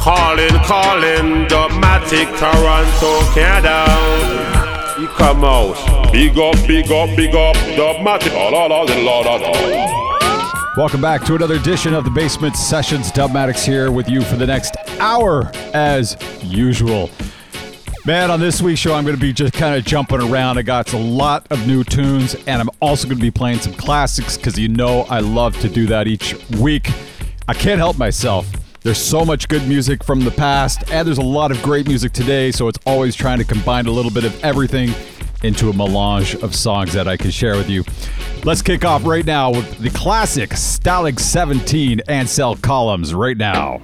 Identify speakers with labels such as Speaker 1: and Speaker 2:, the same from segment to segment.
Speaker 1: Calling, calling, Dubmatic, Toronto, Canada. You come out. Big up, big up, big up, la.
Speaker 2: Welcome back to another edition of the Basement Sessions. Dubmatix here with you for the next hour, as usual. Man, on this week's show, I'm going to be just kind of jumping around. I got a lot of new tunes, and I'm also going to be playing some classics because you know I love to do that each week. I can't help myself. There's so much good music from the past, and there's a lot of great music today, so it's always trying to combine a little bit of everything into a melange of songs that I can share with you. Let's kick off right now with the classic Stalag 17 Ansel Collins right now.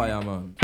Speaker 2: 哎呀妈！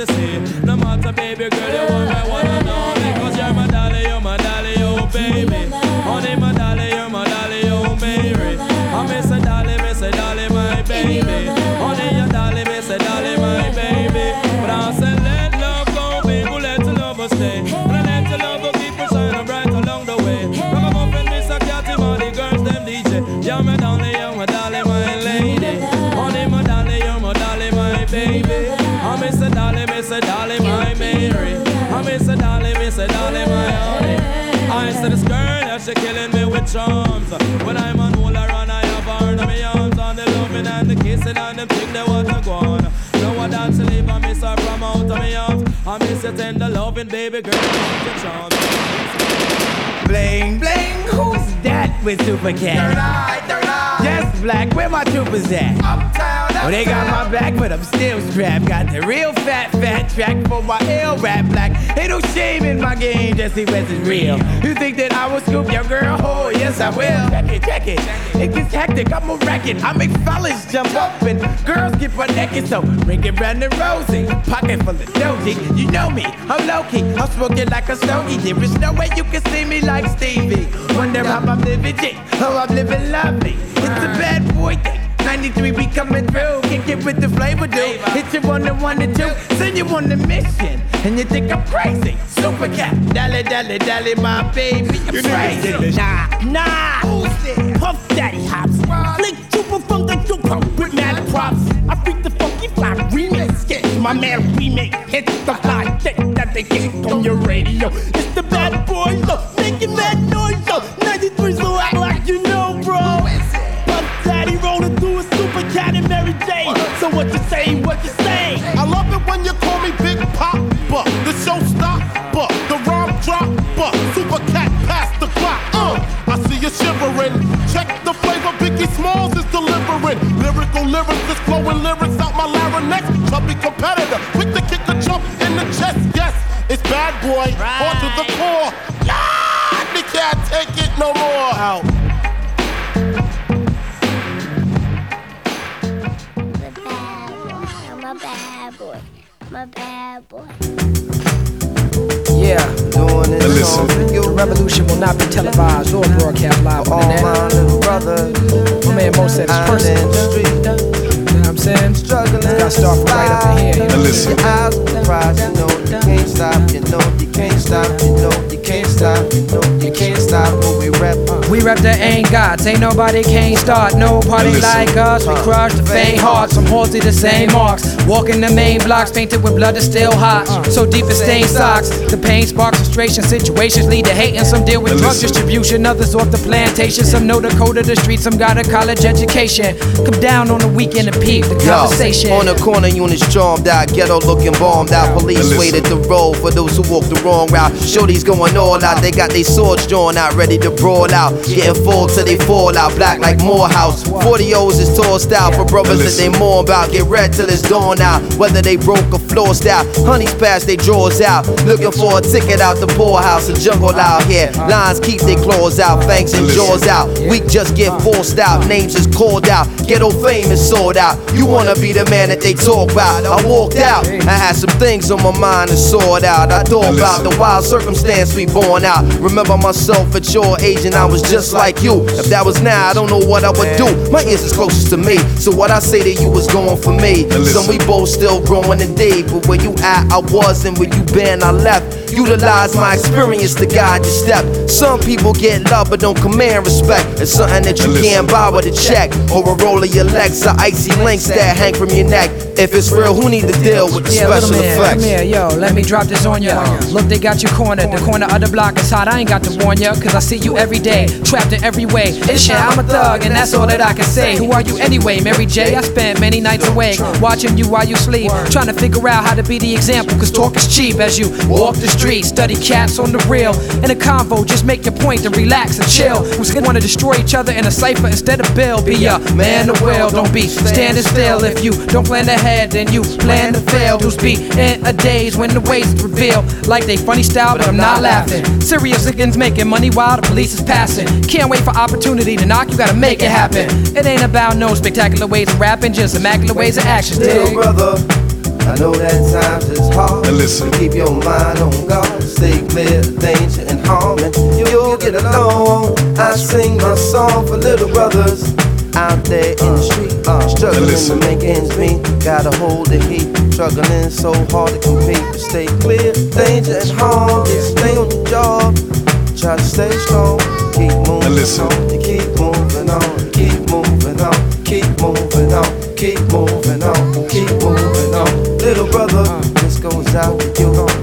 Speaker 2: The sea. Tender loving, baby girl, you your charms.
Speaker 3: Bling bling, who's that with Super Cat? Yes, Black, where my troopers at? Oh, they got my back, but I'm still strapped. Got the real fat, fat track for my ill rap black. Ain't no shame in my game, just see what's real. You think that I will scoop your girl? Oh, yes, I will. Check it, check it. It gets hectic, I'm a racket. I make fellas jump up and girls get butt naked. So ring it round and rosy. Pocket full of doji. You know me, I'm low key. I'm smoking like a stogie. There is no way you can see me like Stevie. Wonder how I'm living G. Oh, I'm living lovely. It's a bad boy thing. 93 be coming through, kick it with the flavor, dude. Hit you on the one and two, send you on the mission, and you think I'm crazy. Super cat, dally dally dally, my baby, you're crazy. Nah, nah, who's there? Puff Daddy hops, flick super from the super with mad props. I freak the funky fly remix Get my man remake Hit the fly thick that they get on your radio. It's the bad boy, look, making mad noise. Jane. So what you say, what you say?
Speaker 4: I love it when you call me Big Papa, the showstopper, the rhyme dropper, super cat past the clock. Uh, I see you shivering. Check the flavor Biggie Smalls is delivering. Lyrical lyrics is flowing lyrics out my larynx. Chubby competitor, quick to kick a jump in the chest. Yes, it's bad boy, on to the core. Yeah, they can't take it no more. Out.
Speaker 5: Doing this song for you. The revolution will not be televised or broadcast live on the
Speaker 6: my little brother.
Speaker 5: My man Mo said it's personal.
Speaker 6: the street.
Speaker 5: You know what I'm saying?
Speaker 6: Struggling
Speaker 5: Gotta start from right up in here. You know?
Speaker 6: Listen. Your eyes will you know you can't stop, you know you can't stop, you know you can't stop, you know you can't stop when we rap. Uh.
Speaker 5: We rep the ain't gods, ain't nobody can't start. No party like us, we uh, crush the faint hearts. Some halsey the same marks. Walking the main blocks, painted with blood that's still hot. Uh, so deep it stained socks. The pain sparks frustration. Situations lead to hate, and some deal with drug distribution. Others off the plantation. Some know the code of the street, some got a college education. Come down on the weekend and peep the
Speaker 6: Yo,
Speaker 5: conversation.
Speaker 6: on the corner, units charmed out, ghetto looking bombed out. Police waited the road for those who walk the wrong route. Shorty's going all out, they got their swords drawn out, ready to brawl out. Getting full till they fall out, black like Morehouse. 40 O's is tossed out for brothers that they more about. Get red till it's dawn out, whether they broke or flossed out. Honey's past they drawers out, looking for a ticket out the poorhouse. A jungle out here, lions keep their claws out, fangs and jaws out. We just get forced out, names is called out. Ghetto fame is sold out. You wanna be the man that they talk about. I walked out, I had some things on my mind to sort out. I thought about the wild circumstance we born out. Remember myself at your age and I was just like you. If that was now, I don't know what I would do. My ears is closest to me, so what I say to you was going for me. Some we both still growing today, but where you at, I was, and where you been, I left. Utilize my experience to guide your step. Some people get love but don't command respect. It's something that you can't buy with a check or a roll of your legs or icy links that hang from your neck. If it's real, who need to deal with the
Speaker 5: Yeah, little
Speaker 6: special
Speaker 5: man,
Speaker 6: effects?
Speaker 5: come here, yo, let me drop this on ya. Look, they got you cornered, the corner of the block block is hot, I ain't got to warn ya, cause I see you every day, trapped in every way. It's shit, I'm a thug, and that's all that I can say. Who are you anyway, Mary J? I spent many nights awake, watching you while you sleep, trying to figure out how to be the example, cause talk is cheap as you walk the street, study cats on the real. In a convo, just make your point and relax and chill. Who's gonna wanna destroy each other in a cipher instead of Bill? Be a man of will, don't be standing still. If you don't plan ahead, then you plan to fail. Dudes be in a daze when the ways reveal like they funny style, but I'm not laughing. Serious against making money while the police is passing. Can't wait for opportunity to knock, you gotta make it happen. It ain't about no spectacular ways of rapping, just immaculate ways of action. Dig?
Speaker 6: brother, I know that times is hard.
Speaker 7: And listen.
Speaker 6: Keep your mind on God. Stay clear of danger and harm, and you'll get along. I sing my song for little brothers out there in the street, uh, struggling to
Speaker 7: listen.
Speaker 6: make ends meet. Gotta hold the heat, struggling so hard to compete. But stay clear, of danger and harm. Just stay on your job. Try to stay strong. Keep moving
Speaker 7: And listen.
Speaker 6: on. You keep moving on. Keep moving on. Keep moving on. Keep moving on. Keep moving on. Little brother, this goes out to you.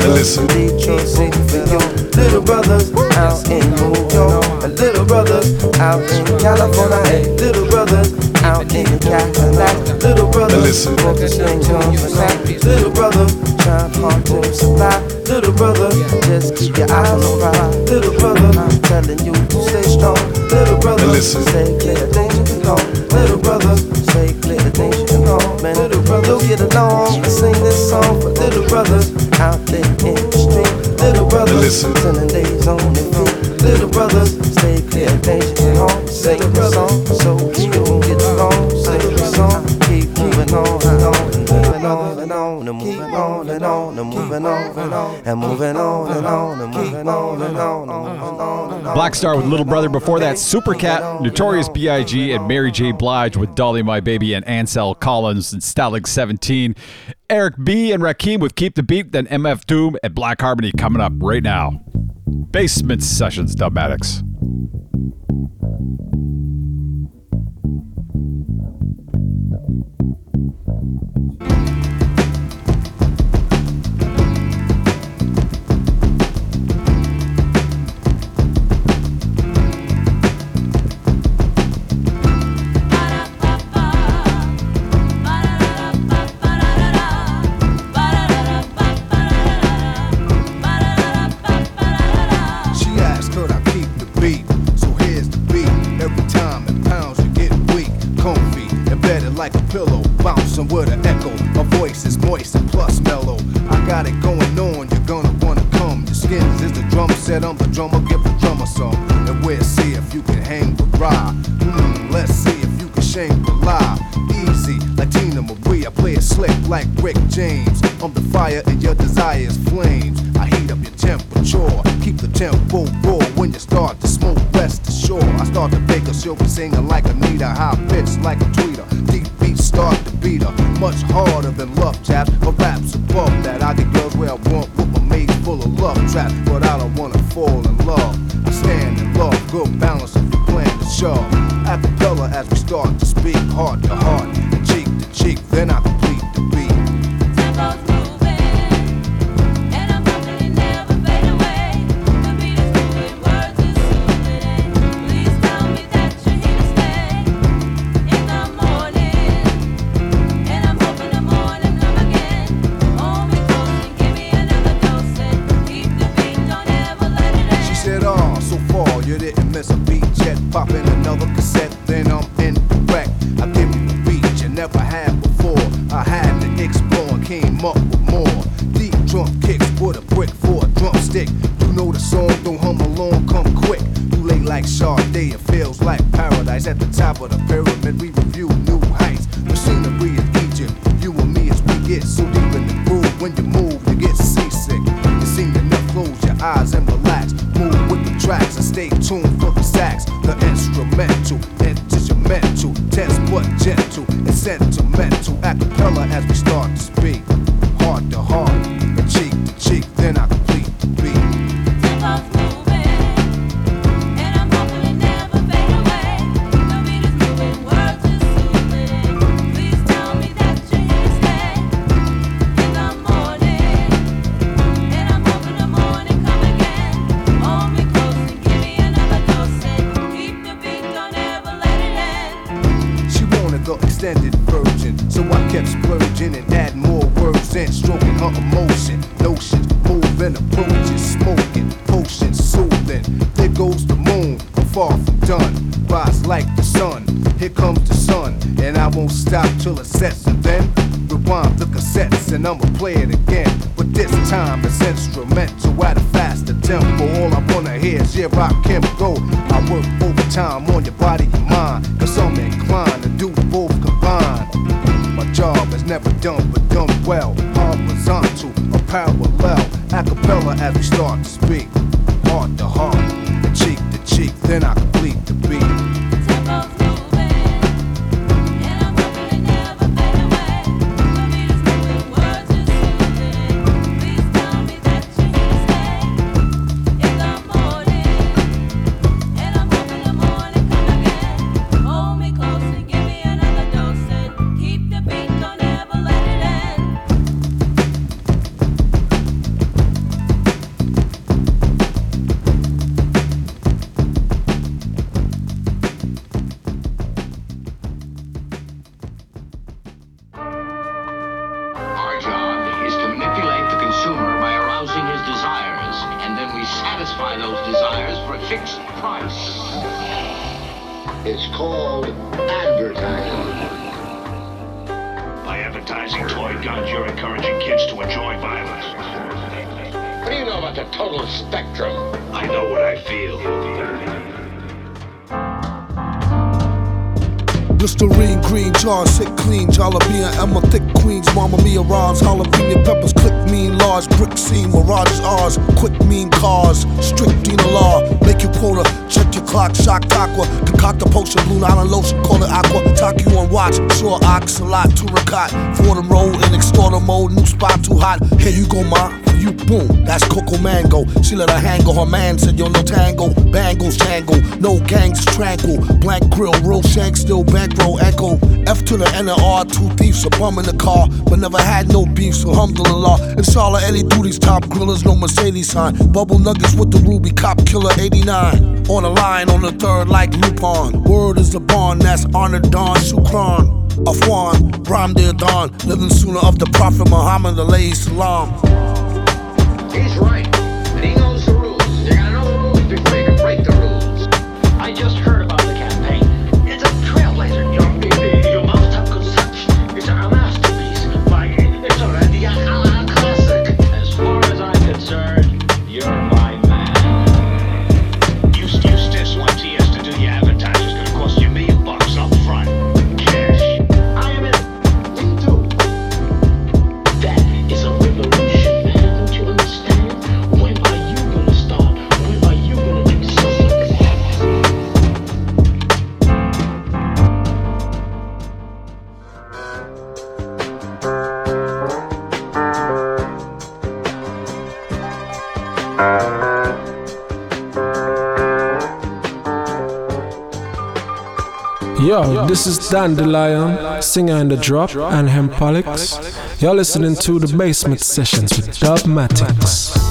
Speaker 6: But little brother,
Speaker 7: And listen.
Speaker 6: Detroit City for you. Little brothers out in New York. And little brothers out in California. Hey, little brothers out in Cadillac. Little brothers
Speaker 7: listen.
Speaker 6: focusing on the night. Little brother trying hard to supply. Little brother, just keep your eyes on the. Little brother, I'm telling you to stay strong. Little brother, stay clear of danger and harm. Little brother, stay clear of danger and harm. Man, little brother, get along. Sing song for little brothers out there in the street. Little brothers,
Speaker 7: And listen.
Speaker 6: spending days on their feet. Little brothers, stay clear of danger and harm. Sing the song so you can get along. Sing the song, keep moving on and on and moving on and on and moving on and on and moving on and on and moving on and on and moving on and on and on.
Speaker 8: Black Star with Little Brother. Before that, Super Cat, Notorious B.I.G., and Mary J. Blige with Dolly My Baby and Ansel Collins and Stalag 17. Eric B. and Rakim with Keep the Beat, then MF Doom and Black Harmony coming up right now. Basement Sessions,
Speaker 9: Dubmatix. But I don't wanna fall in love. I stand in love, good balance if you plan to shove. Acapella as we start to speak, heart to heart, cheek to cheek, then I here comes the sun, and I won't stop till it sets and then rewind the cassettes and I'ma play it again. But this time it's instrumental at a faster tempo. All I wanna hear is yeah, rock can go. I work overtime on your body and mind, cause I'm inclined to do both combined. My job is never done but done well. Horizontal or parallel. a cappella as we start to speak. Heart to heart, cheek to cheek, then I complete the
Speaker 10: Coco Mango, she let her hang her man said, yo, no tango, bangles, tango, no gangs, tranquil, Black grill, real shank, still bankroll, echo, F to the N and R, two thieves, a bum in the car, but never had no beef, so alhamdulillah, inshallah, Eddie Duty's top grillers, no Mercedes sign, bubble nuggets with the ruby, cop killer 89, on the line, on the third, like Lupon, word is the bond, that's honor Don Shukran. Afwan, Bram Dear Dawn, living sooner of the Prophet Muhammad, alayhi salam.
Speaker 11: He's right,
Speaker 12: this is Dandelion, singer in the drop, and Hempolics. You're listening to the Basement Sessions with Dubmatix.
Speaker 13: Now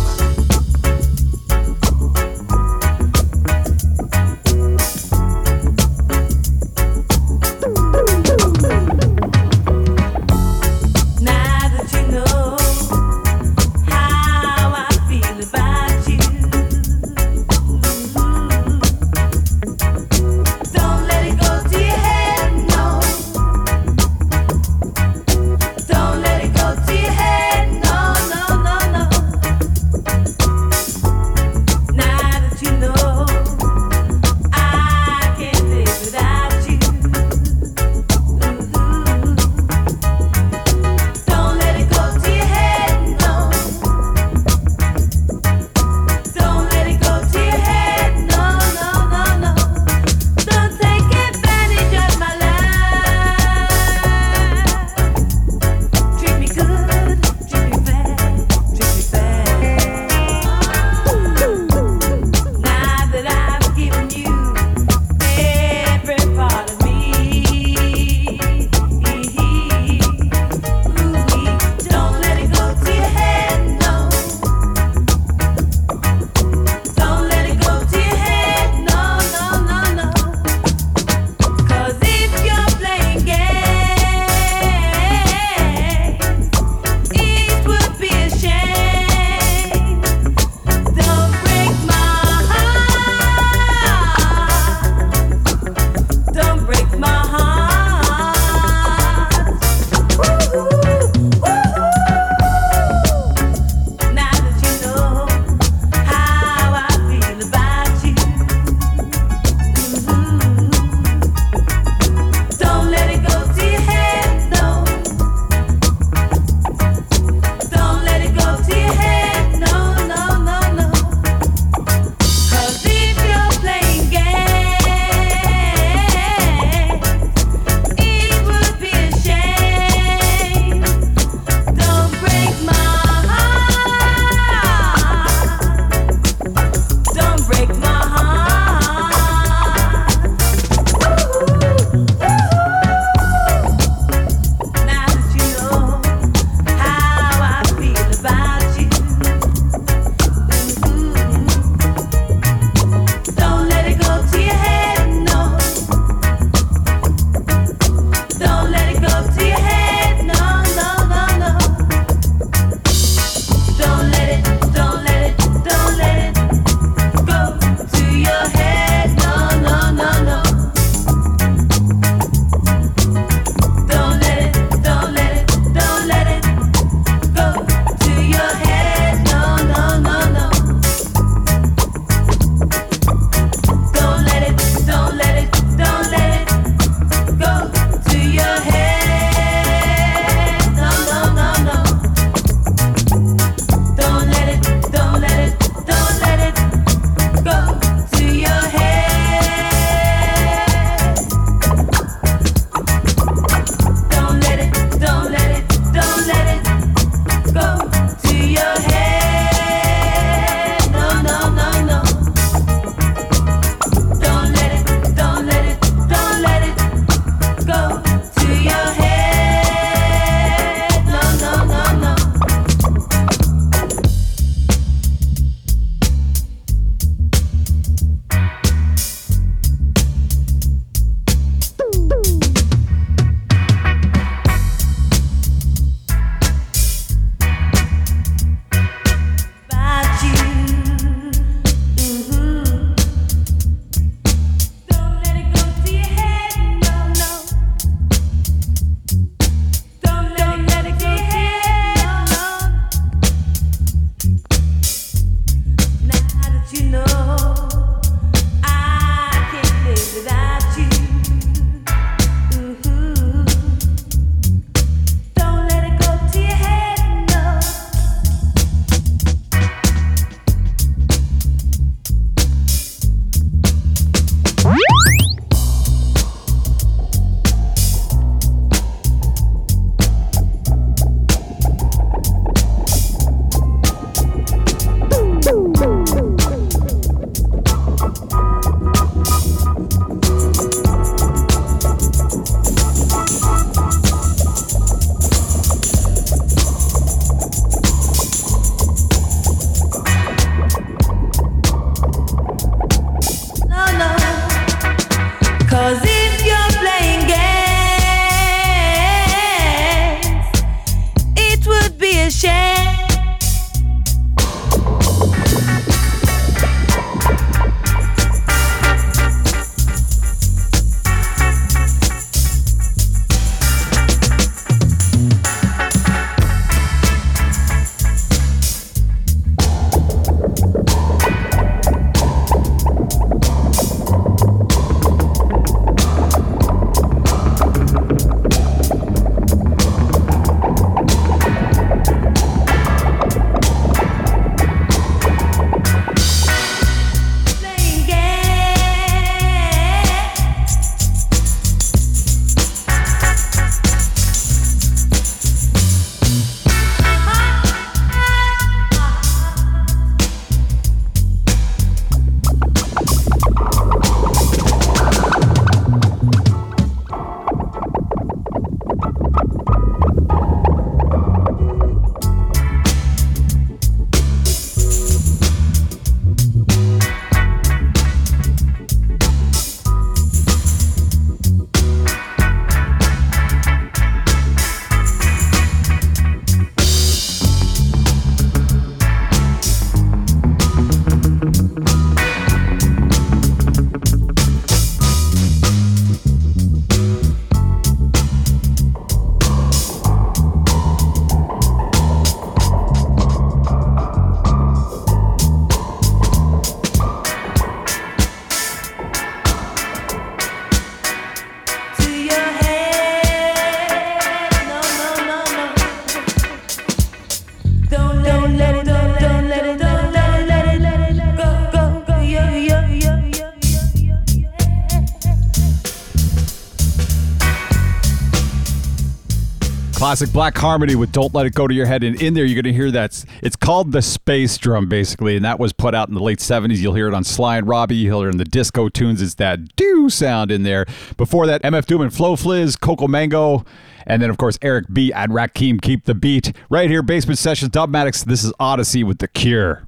Speaker 8: Classic Black Harmony with Don't Let It Go to Your Head. And in there, you're going to hear that. It's called the Space Drum, basically. And that was put out in the late 70s. You'll hear it on Sly and Robbie. You'll hear it in the disco tunes. It's that do sound in there. Before that, MF Doom and Flo Fliz, Coco Mango. And then, of course, Eric B. and Rakim Keep the Beat. Right here, Basement Sessions, Dubmatix. This is Odyssey with The Cure.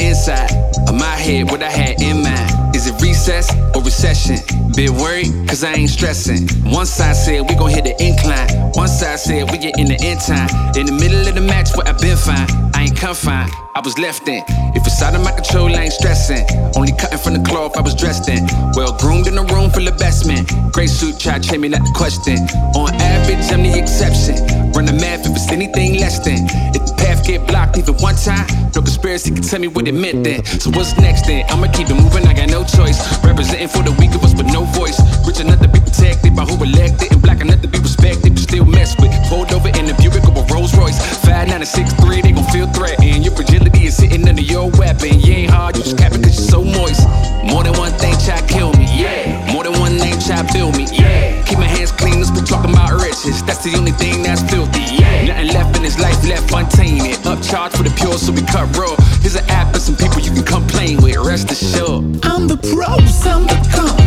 Speaker 14: Inside of my head, what I had in mind. Is it recess or recession? Bit worried, cause I ain't stressing. One side said we gon' hit the incline. One side said we get in the end time. In the middle of the match where I been fine. I ain't confined, I was left in. If it's out of my control, I ain't stressing. Only cutting from the cloth I was dressed in. Well groomed in a room full of best men. Gray suit, try to me, not the question. On average, I'm the exception. Run the math if it's anything less than. If the path get blocked even one time, no conspiracy can tell me what it meant then. So what's next then? I'ma keep it moving, I got no choice. Representing for the weak of us with no voice. Rich enough to be protected by who elected, and black enough to be respected, but still mess with. Pulled over in a Buick or a Rolls Royce. 5'9 and 6'3, they gon' feel threatened. Your fragility sitting under your weapon. You ain't hard, you just capping cause you're so moist. More than one thing try kill me, yeah. More than one name try build me, yeah. Keep my hands clean, let's be talking about riches. That's the only thing that's filthy, yeah. Nothing left in this life left untainted. Upcharged for the pure, so we cut raw. Here's an app and some people you can complain with, rest assured.
Speaker 15: I'm the pros, I'm the cons,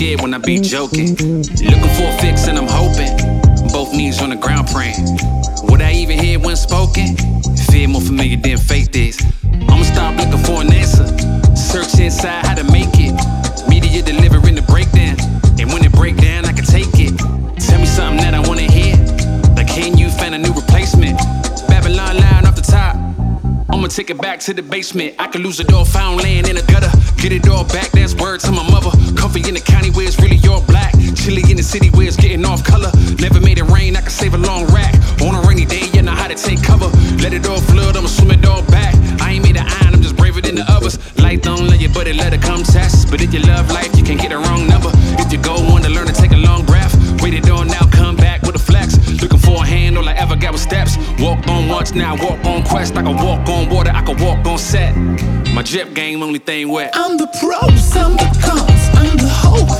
Speaker 14: scared when I be joking. Looking for a fix and I'm hoping. Both knees on the ground praying. What I even hear when spoken? Fear more familiar than faith is. I'ma stop looking for an answer. Search inside how to make it. Media delivering the breakdown. And when it break down, I can take it. Tell me something that I wanna hear. Like, can you find a new replacement? Babylon line off the top. I'ma take it back to the basement. I could lose it all, found laying in a gutter. Get it all back, that's word to my mother. Comfy in the county where it's really all black. Chilly in the city where it's getting off color. Never made it rain, I can save a long rack. On a rainy day, you know how to take cover. Let it all flood, I'ma swim it all back. I ain't made of iron, I'm just braver than the others. Light don't let you, but it let it come test. But if you love life, you can't get a wrong number. If you go on to learn to take a long breath, wait it on now, come back with a flex. Looking for a hand, all I ever got was steps. Walk on once, now walk on quest. I can walk on water, I can walk on set. My drip game, only thing wet.
Speaker 15: I'm the pros, I'm the cons, I'm the hope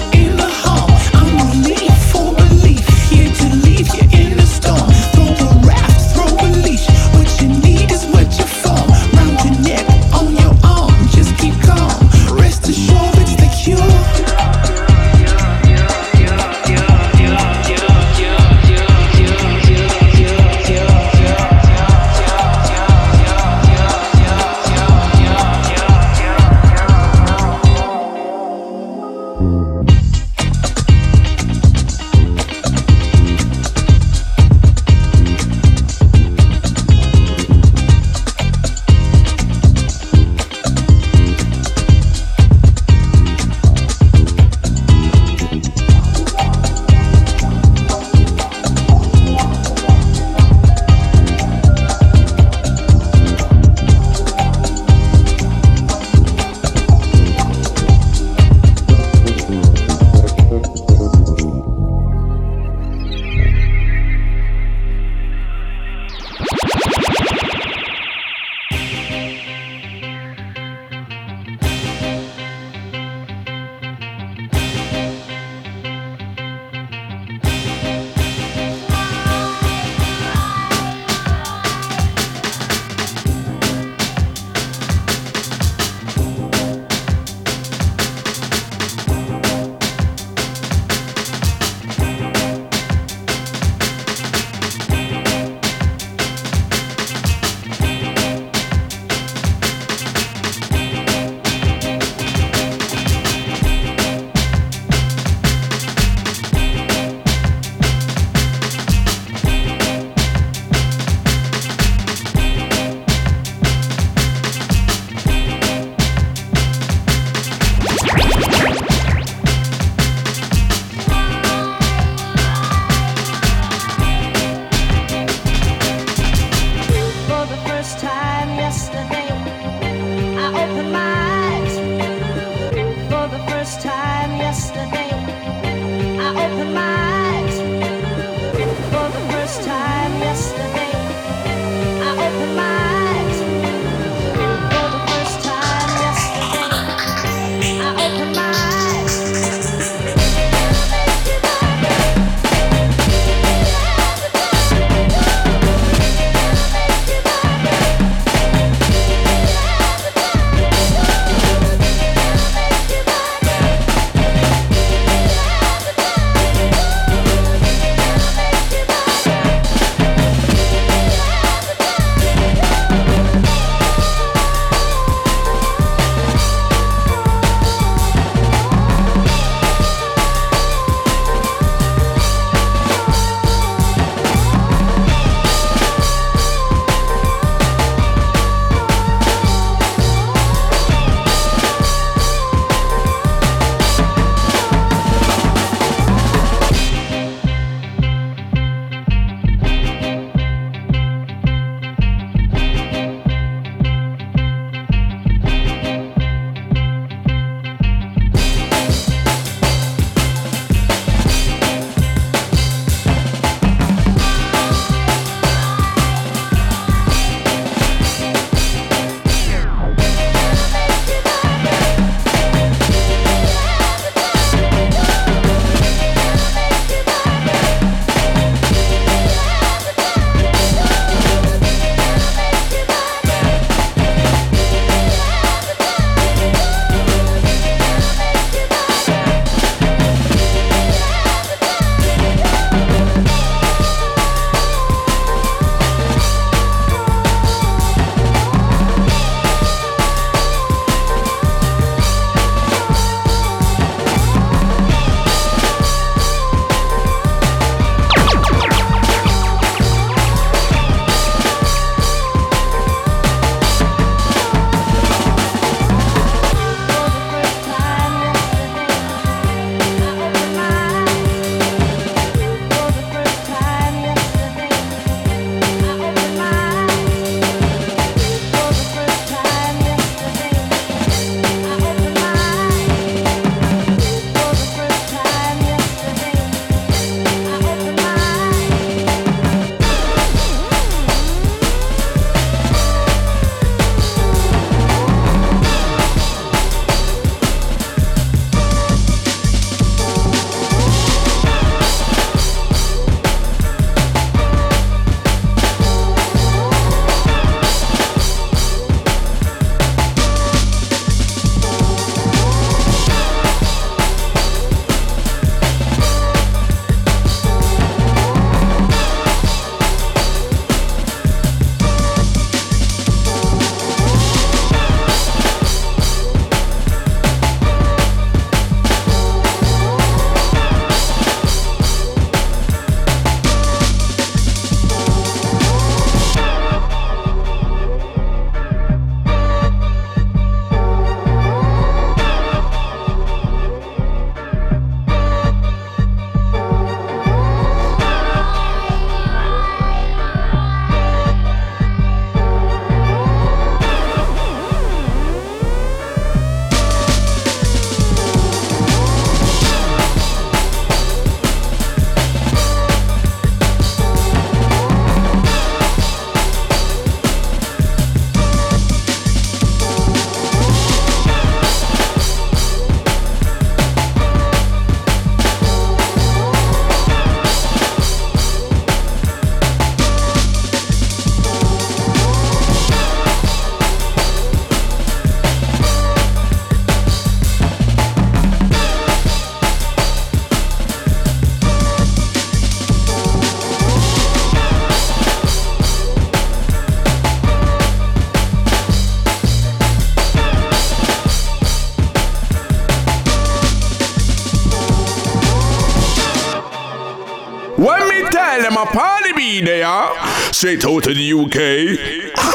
Speaker 15: a
Speaker 16: party be there, straight out to the UK. Ha!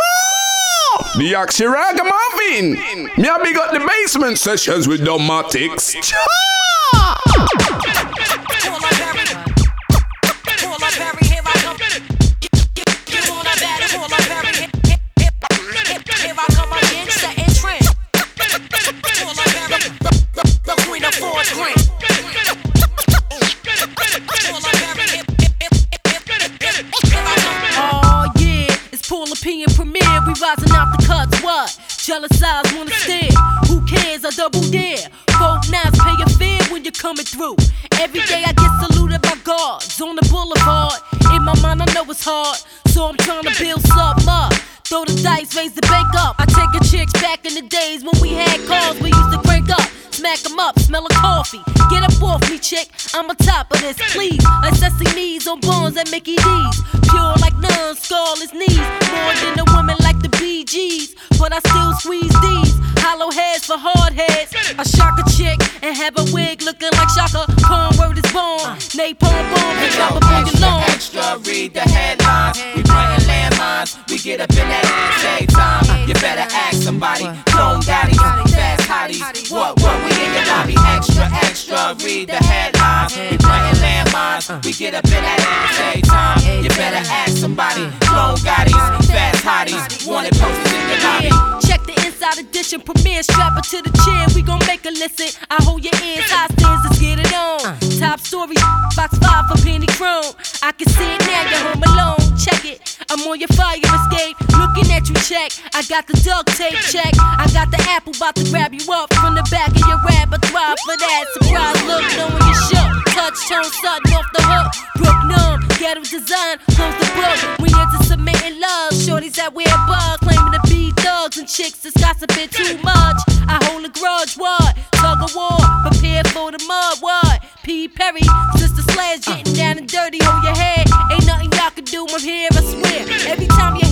Speaker 16: Ah! The Axie Ragamuffin. Me a big up the basement sessions with Dubmatix.
Speaker 17: Oh Jealous eyes wanna stare. Who cares? I double dare. Folk knives pay your fare when you're coming through. Every day I get saluted by guards on the boulevard. In my mind I know it's hard, so I'm trying to build something up. Throw the dice, raise the bank up. I take a chicks back in the days when we had cars we used to crank up. Smack 'em up, smell of coffee. Get up off me, chick. I'm on top of this, please. Assessing knees on bones at Mickey D's. Pure like none, scarless knees. More than a woman like the Bee Gees. But I still squeeze these. Hollow heads for hard heads. I shock a chick and have a wig looking like Chaka. Khan word is born. Napalm bomb and drop on your lawn.
Speaker 18: Extra, read the headlines. We planting landmines. We get up in that ass every time. You better ask somebody. Clone daddies, fast hotties. What, what, we your. Extra, extra, read the headlines. We planting landmines. We get up in that ass every time. You better ask somebody. Clone daddies, fast hotties. Wanted posters in your lobby.
Speaker 17: Check the inside edition premiere. Strap to the chair. We gon' make a listen. I hold your ears. High stands. Let's get it on. Top story. Box five for Penny Chrome. I can see it now. You're home alone. Check it. I'm on your fire escape. Looking at you. Check. I got the duct tape. Check. I got the apple. About to grab you up from the back of your repertoire for that surprise look. Knowing you shook. Touch tone sudden off the hook. Brook numb. Ghetto design. Close the book. We into submitting love. Shorties that wear bugs. Claiming to be thugs and chicks that's gossiping too much. I hold a grudge. What? Tug of war. Prepare for the mud. What? P. Perry. Sister Slash getting down and dirty. Hold your head. Ain't nothing y'all can do. I'm here. I swear. Every time you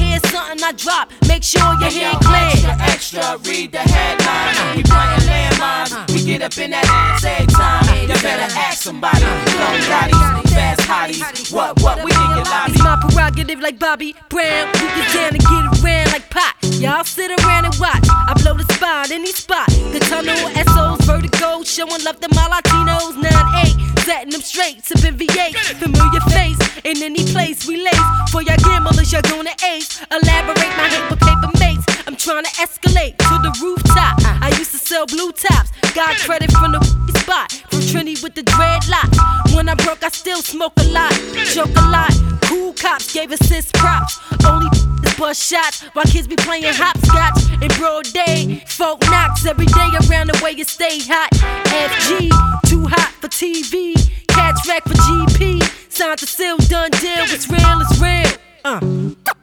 Speaker 17: something I drop, make sure your head clear.
Speaker 18: Extra, extra, read the headlines. We planting landmines. We get up in that ass every time. You better ask somebody. Clone daddies, fast hotties. What, what, we in your lobby.
Speaker 17: My prerogative like Bobby Brown. You get down and get around like pot. Y'all sit around and watch. I blow the spot, any spot. The tunnel, SOs, vertigo, showing love to my Latinos. 9-8, setting them straight, sipping V8. Familiar face in any place we lace. For y'all gamblers, y'all gonna ace. Elaborate my hate with paper mates. I'm trying to escalate to the rooftop. I used to sell blue tops. Got credit from the spot. From Trinity with the dreadlocks. When I broke, I still smoke a lot. Joke a lot. Cool cops gave assist props. Only is bust shots while kids be playing hopscotch in broad day. Folk knocks every day around the way you stay hot. FG, too hot for TV. Catch wreck for GP. Signed to seal, done deal. It's real, it's real. Uh.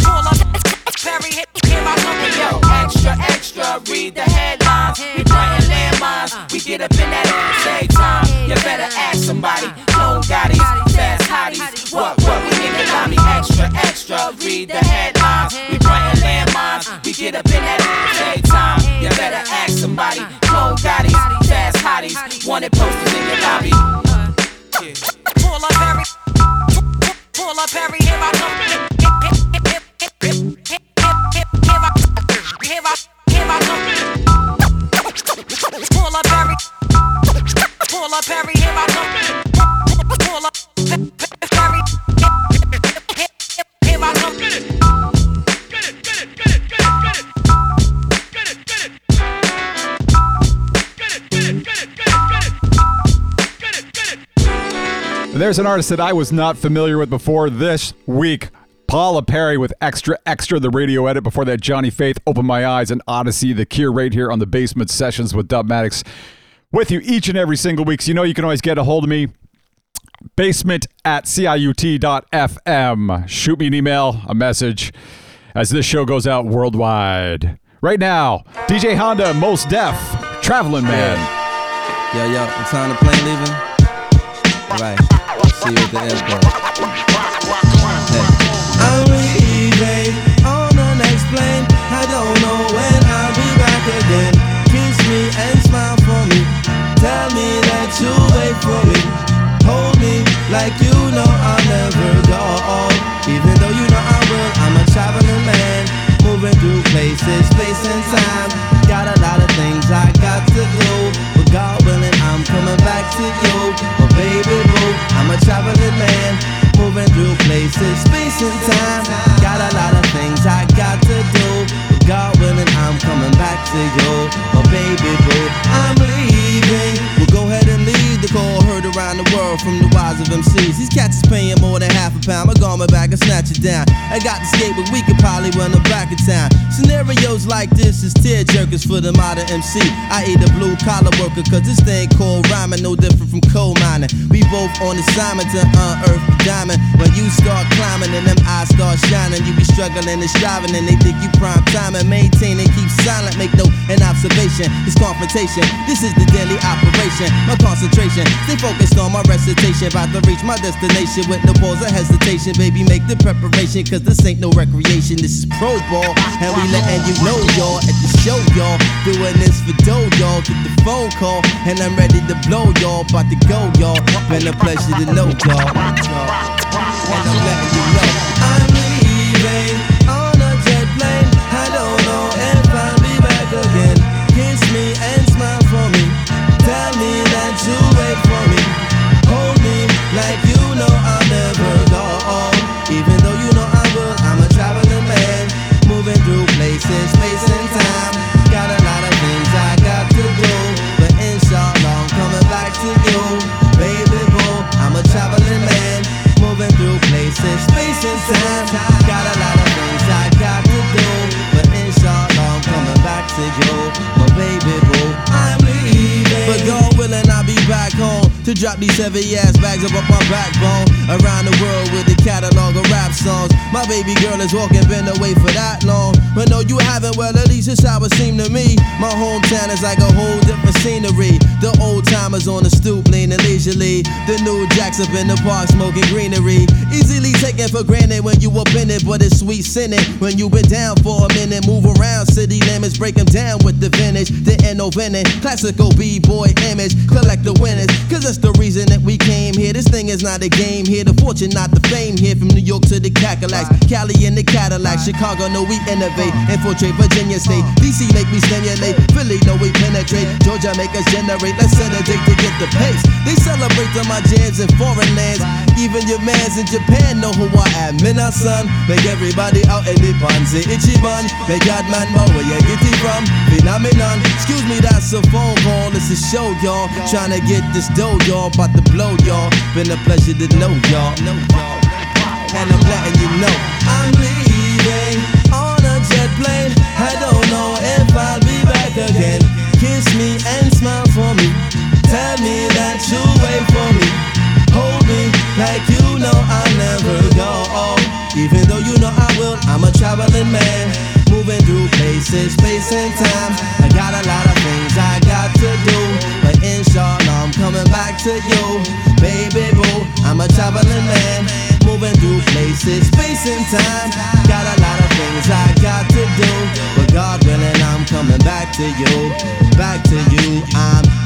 Speaker 18: Pull up, Perry, here I come. Hey, yo, extra, extra, read the headlines. We planting landmines. We get up in that ass every time. You better ask somebody. Clone daddies, fast hotties. What, what, we in the lobby. Extra, extra, read the headlines. We planting landmines. We get up in that ass every time. You better ask somebody. Clone daddies, fast hotties. Wanted posters in your lobby. Uh, pull up, Perry. Pull up, Perry,
Speaker 8: There's an artist that I was not familiar with before this week. Paula Perry with Extra Extra, the radio edit. Before that, Johnny Faith, Open My Eyes, and Odyssey, the cure right here on the Basement Sessions with Dubmatix. With you each and every single week. So you know you can always get a hold of me. Basement at CIUT.FM. Shoot me an email, a message, as this show goes out worldwide. Right now, DJ Honda, Mos Def, Traveling Man.
Speaker 6: Yo, yo, it's time to play leaving. Right. See you the. I'm on. I don't know when I'll be back again. Kiss me and smile for me. Tell me that you'll wait for me. Hold me like you know I'll never go. Even though you know I will, I'm a traveling man, moving through places, space and time. Places, space and time. Got a lot of things I got to do, but God willing, I'm coming back to you. But baby boo, I'm leaving. We'll go ahead and leave the call heard around the world from the wise of MCs. These cats is paying more than half pound. My garment back and snatch it down. I got the skate, but we could probably run them back in town. Scenarios like this is tear jerkers for the modern MC. I eat a blue collar worker, cause this thing called rhyming no different from coal mining. We both on assignment to unearth the diamond. When you start climbing and them eyes start shining, you be struggling and striving, and they think you prime time and maintain and keep silent. Make no an observation. It's confrontation. This is the daily operation. My concentration. Stay focused on my recitation. About to reach my destination with no pause or hesitation. Baby, make the preparation, cause this ain't no recreation. This is pro ball. And we letting you know, y'all, at the show, y'all. Doing this for dough, y'all. Get the phone call. And I'm ready to blow, y'all. About to go, y'all. Been a pleasure to know, y'all. And I'm letting you know. To drop these heavy ass bags up, up my backbone. Around the world with the catalog of rap songs. My baby girl is walking, been away for that long. But no, you haven't, well, at least it's how it seemed to me. My hometown is like a whole different scenery. The old timers on the stoop, leaning leisurely. The new jacks up in the park, smoking greenery. Easily taken for granted when you up in it, but it's sweet sinning. When you been down for a minute, move around city limits, break them down with the vintage. The innovating, classical b-boy image, collect the winners. Cause that's the reason that we came here. This thing is not a game here. The fortune, not the fame here. From New York to the Cadillacs, Cali in the Cadillac, Chicago, no, we innovate, infiltrate Virginia State. DC make me stimulate, Philly no, we penetrate, Georgia make us generate. Let's set a date to get the pace. They celebrate to my jams in foreign lands. Even your mans in Japan know who I am. Son, make everybody out in the Ponzi Ichiban. Make God man know where you get it from. Phenomenon. Excuse me, that's a phone call. It's a show, y'all. Trying to get this dough, y'all. About to blow, y'all. Been a pleasure to know y'all. And I'm letting you know I'm leaving on a jet plane. I don't know if I'll be back again. Kiss me and smile for me. Tell me that you wait for me. Like you know I'll never go. Even though you know I will, I'm a traveling man. Moving through places, space and time. I got a lot of things I got to do. But inshallah, I'm coming back to you. Baby boo, I'm a traveling man. Moving through places, space and time. Got a lot of things I got to do. But God willing, I'm coming back to you. Back to you, I'm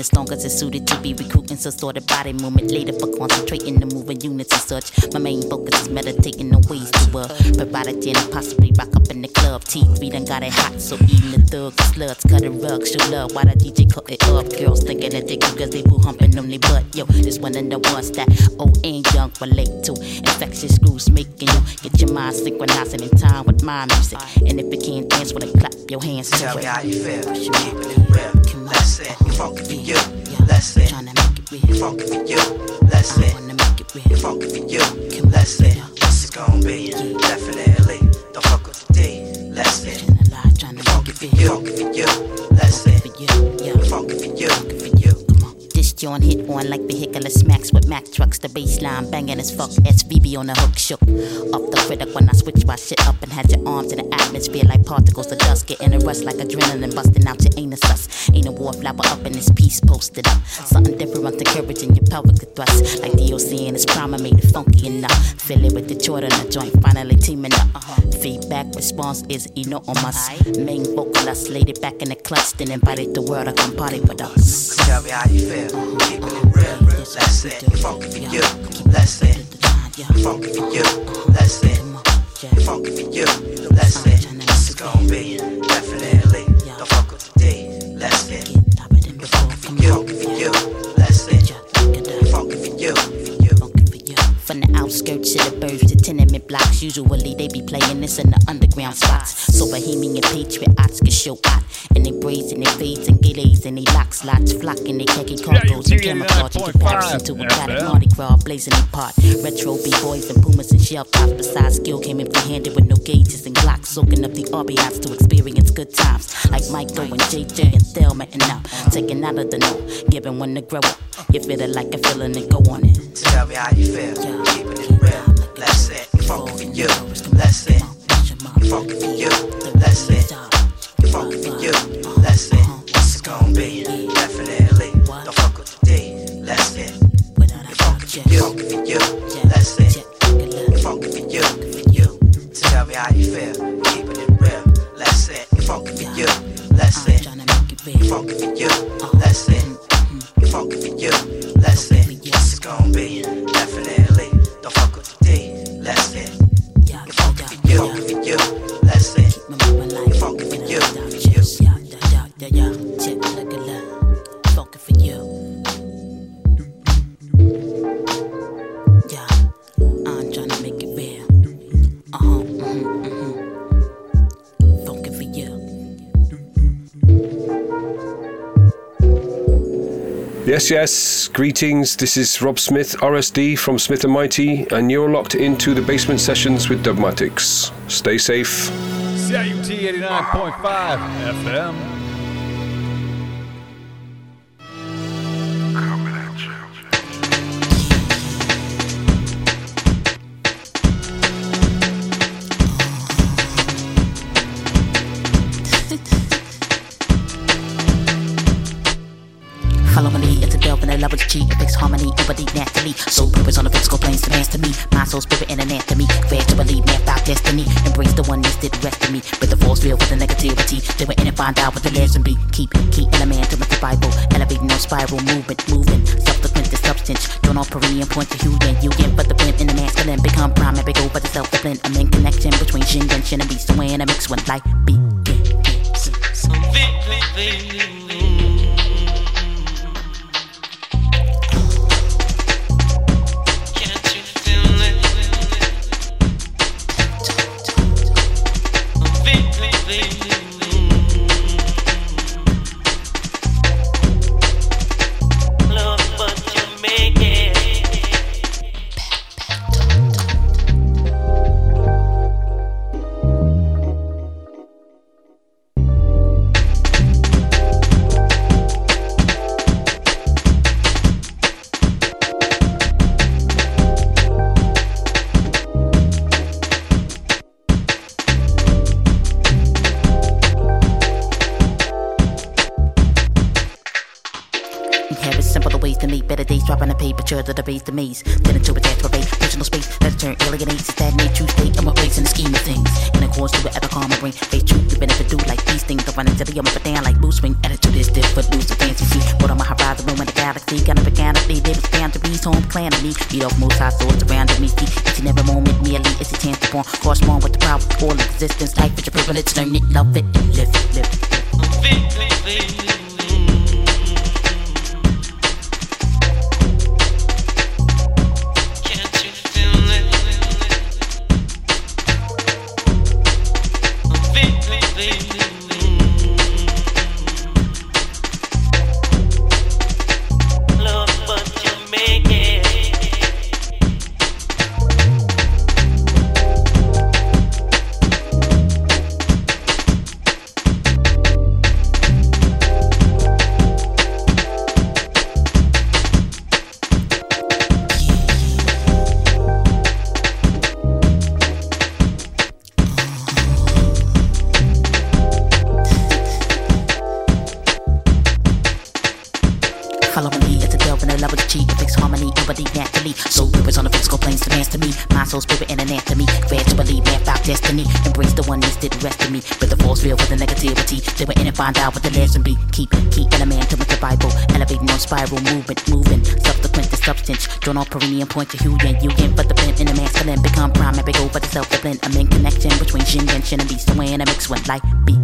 Speaker 19: as long as it's suited to be recruiting. So started body movement later for concentrating the moving units and such. My main focus is meditating on ways to uh, provide a gin and possibly rock up in the club. T3 done got it hot, so even the thugs, sluts, cut a rug, show love while the DJ cut it up. Girls thinking that they cool cause they boo humping on their butt. Yo, this one of the ones that old and young relate to. Infectious grooves making you get your mind synchronizing in time with my music. And if you can't dance with it, clap your hands to
Speaker 20: Tell
Speaker 19: it.
Speaker 20: me how you feel. Keeping it real. Let's say you funky for you. Let's say you funky for you. Let's say you funky for you. Let's say this is gonna be definitely you funky for you.
Speaker 19: This joint hit on like vehicular smacks with Mack trucks. The baseline banging as fuck. SVB on the hook shook. Up the critic when I switch my shit up and had your arms in the atmosphere like particles of dust. Getting a rush like adrenaline busting out your anus sus. Ain't a wallflower up in this piece posted up. Something different encouraging your pelvic thrust. Like DOC in his prime, I made it funky enough. Fill it with the Jordan, the joint finally teaming up. Feedback response is enormous. Main vocalist laid it back in the clutch, then invited the world to come party with us.
Speaker 20: Tell me how you feel. Keeping it real. Say you funky for you. Say you funky for you. Say you funky for you. Say this is gonna be
Speaker 19: blocks, usually they be playing this in the underground spots. So Bohemian patriots can show out. And they braids and they fades and gillies and they locks, slots, flocking they khaki cargos and camouflage in comparison to a crowded
Speaker 21: FM.
Speaker 19: Mardi Gras blazing apart. Retro b-boys and pumas and shell tops. Besides skill came empty-handed with no gauges and glocks, soaking up the RBIs to experience good times. Like Michael and JJ and Thelma and now taking out of the know, giving one to grow up. You feel it like a feeling and go on it.
Speaker 20: Tell me how you feel. Yeah. Keeping it real. Let's say you funky for you. Let's say you funky for you. Let's say you funky for you. Let's say this is gonna be definitely don't fuck with the D. Let's say you funky for you. Funky for you. Let's say you funky for you. Tell me how you feel. Keeping it real. Let's say you funky for you. Let's say you funky for you. Let's say you funky for you. Let's say this is gonna be definitely D. Let's say you funky for you. Funky for you. Let's say you funky for you.
Speaker 22: Yes, yes. Greetings. This is Rob Smith, RSD from Smith and Mighty, and you're locked into the basement sessions with Dubmatix. Stay safe.
Speaker 8: CIUT 89.5 FM.
Speaker 19: Further the base the maze. Then into a parade, personal space that turn alienates a stagnate true state and what place in the scheme of things. In accordance to whatever karma bring, face truth to benefit do like these things. I run into the up and down like blue swing. Attitude is different, lose the fancy see. What on my horizon, room in the galaxy. Kind of organically, they was boundaries, home plan of me. Beat off most high swords around me. See, each and every moment, merely it's a chance to born. Cross one with the power, all existence, life is your privilege. Learn it, love it, and live it, live it. Follow point to hue yin, you yin. But the pen in the masculine become prime and big over the self the blend. I'm in connection between Shin and Shin and Beast. So when I mix when life be.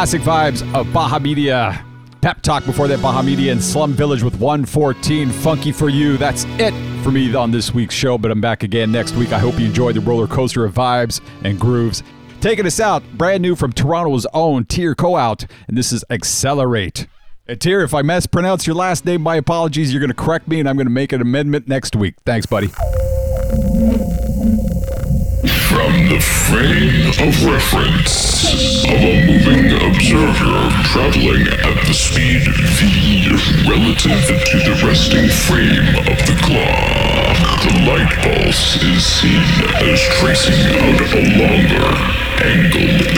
Speaker 8: Classic vibes of Bahamadia. Pep Talk before that, Bahamadia and Slum Village with 114. Funky for you. That's it for me on this week's show, but I'm back again next week. I hope you enjoyed the roller coaster of vibes and grooves. Taking us out, brand new from Toronto's own Tier Co out, and this is Accelerate. Uh, and Tier, if I mispronounce your last name, my apologies. You're going to correct me, and I'm going to make an amendment next week. Thanks, buddy.
Speaker 23: From the frame of reference of a moving observer traveling at the speed v relative to the resting frame of the clock, the light pulse is seen as tracing out a longer angled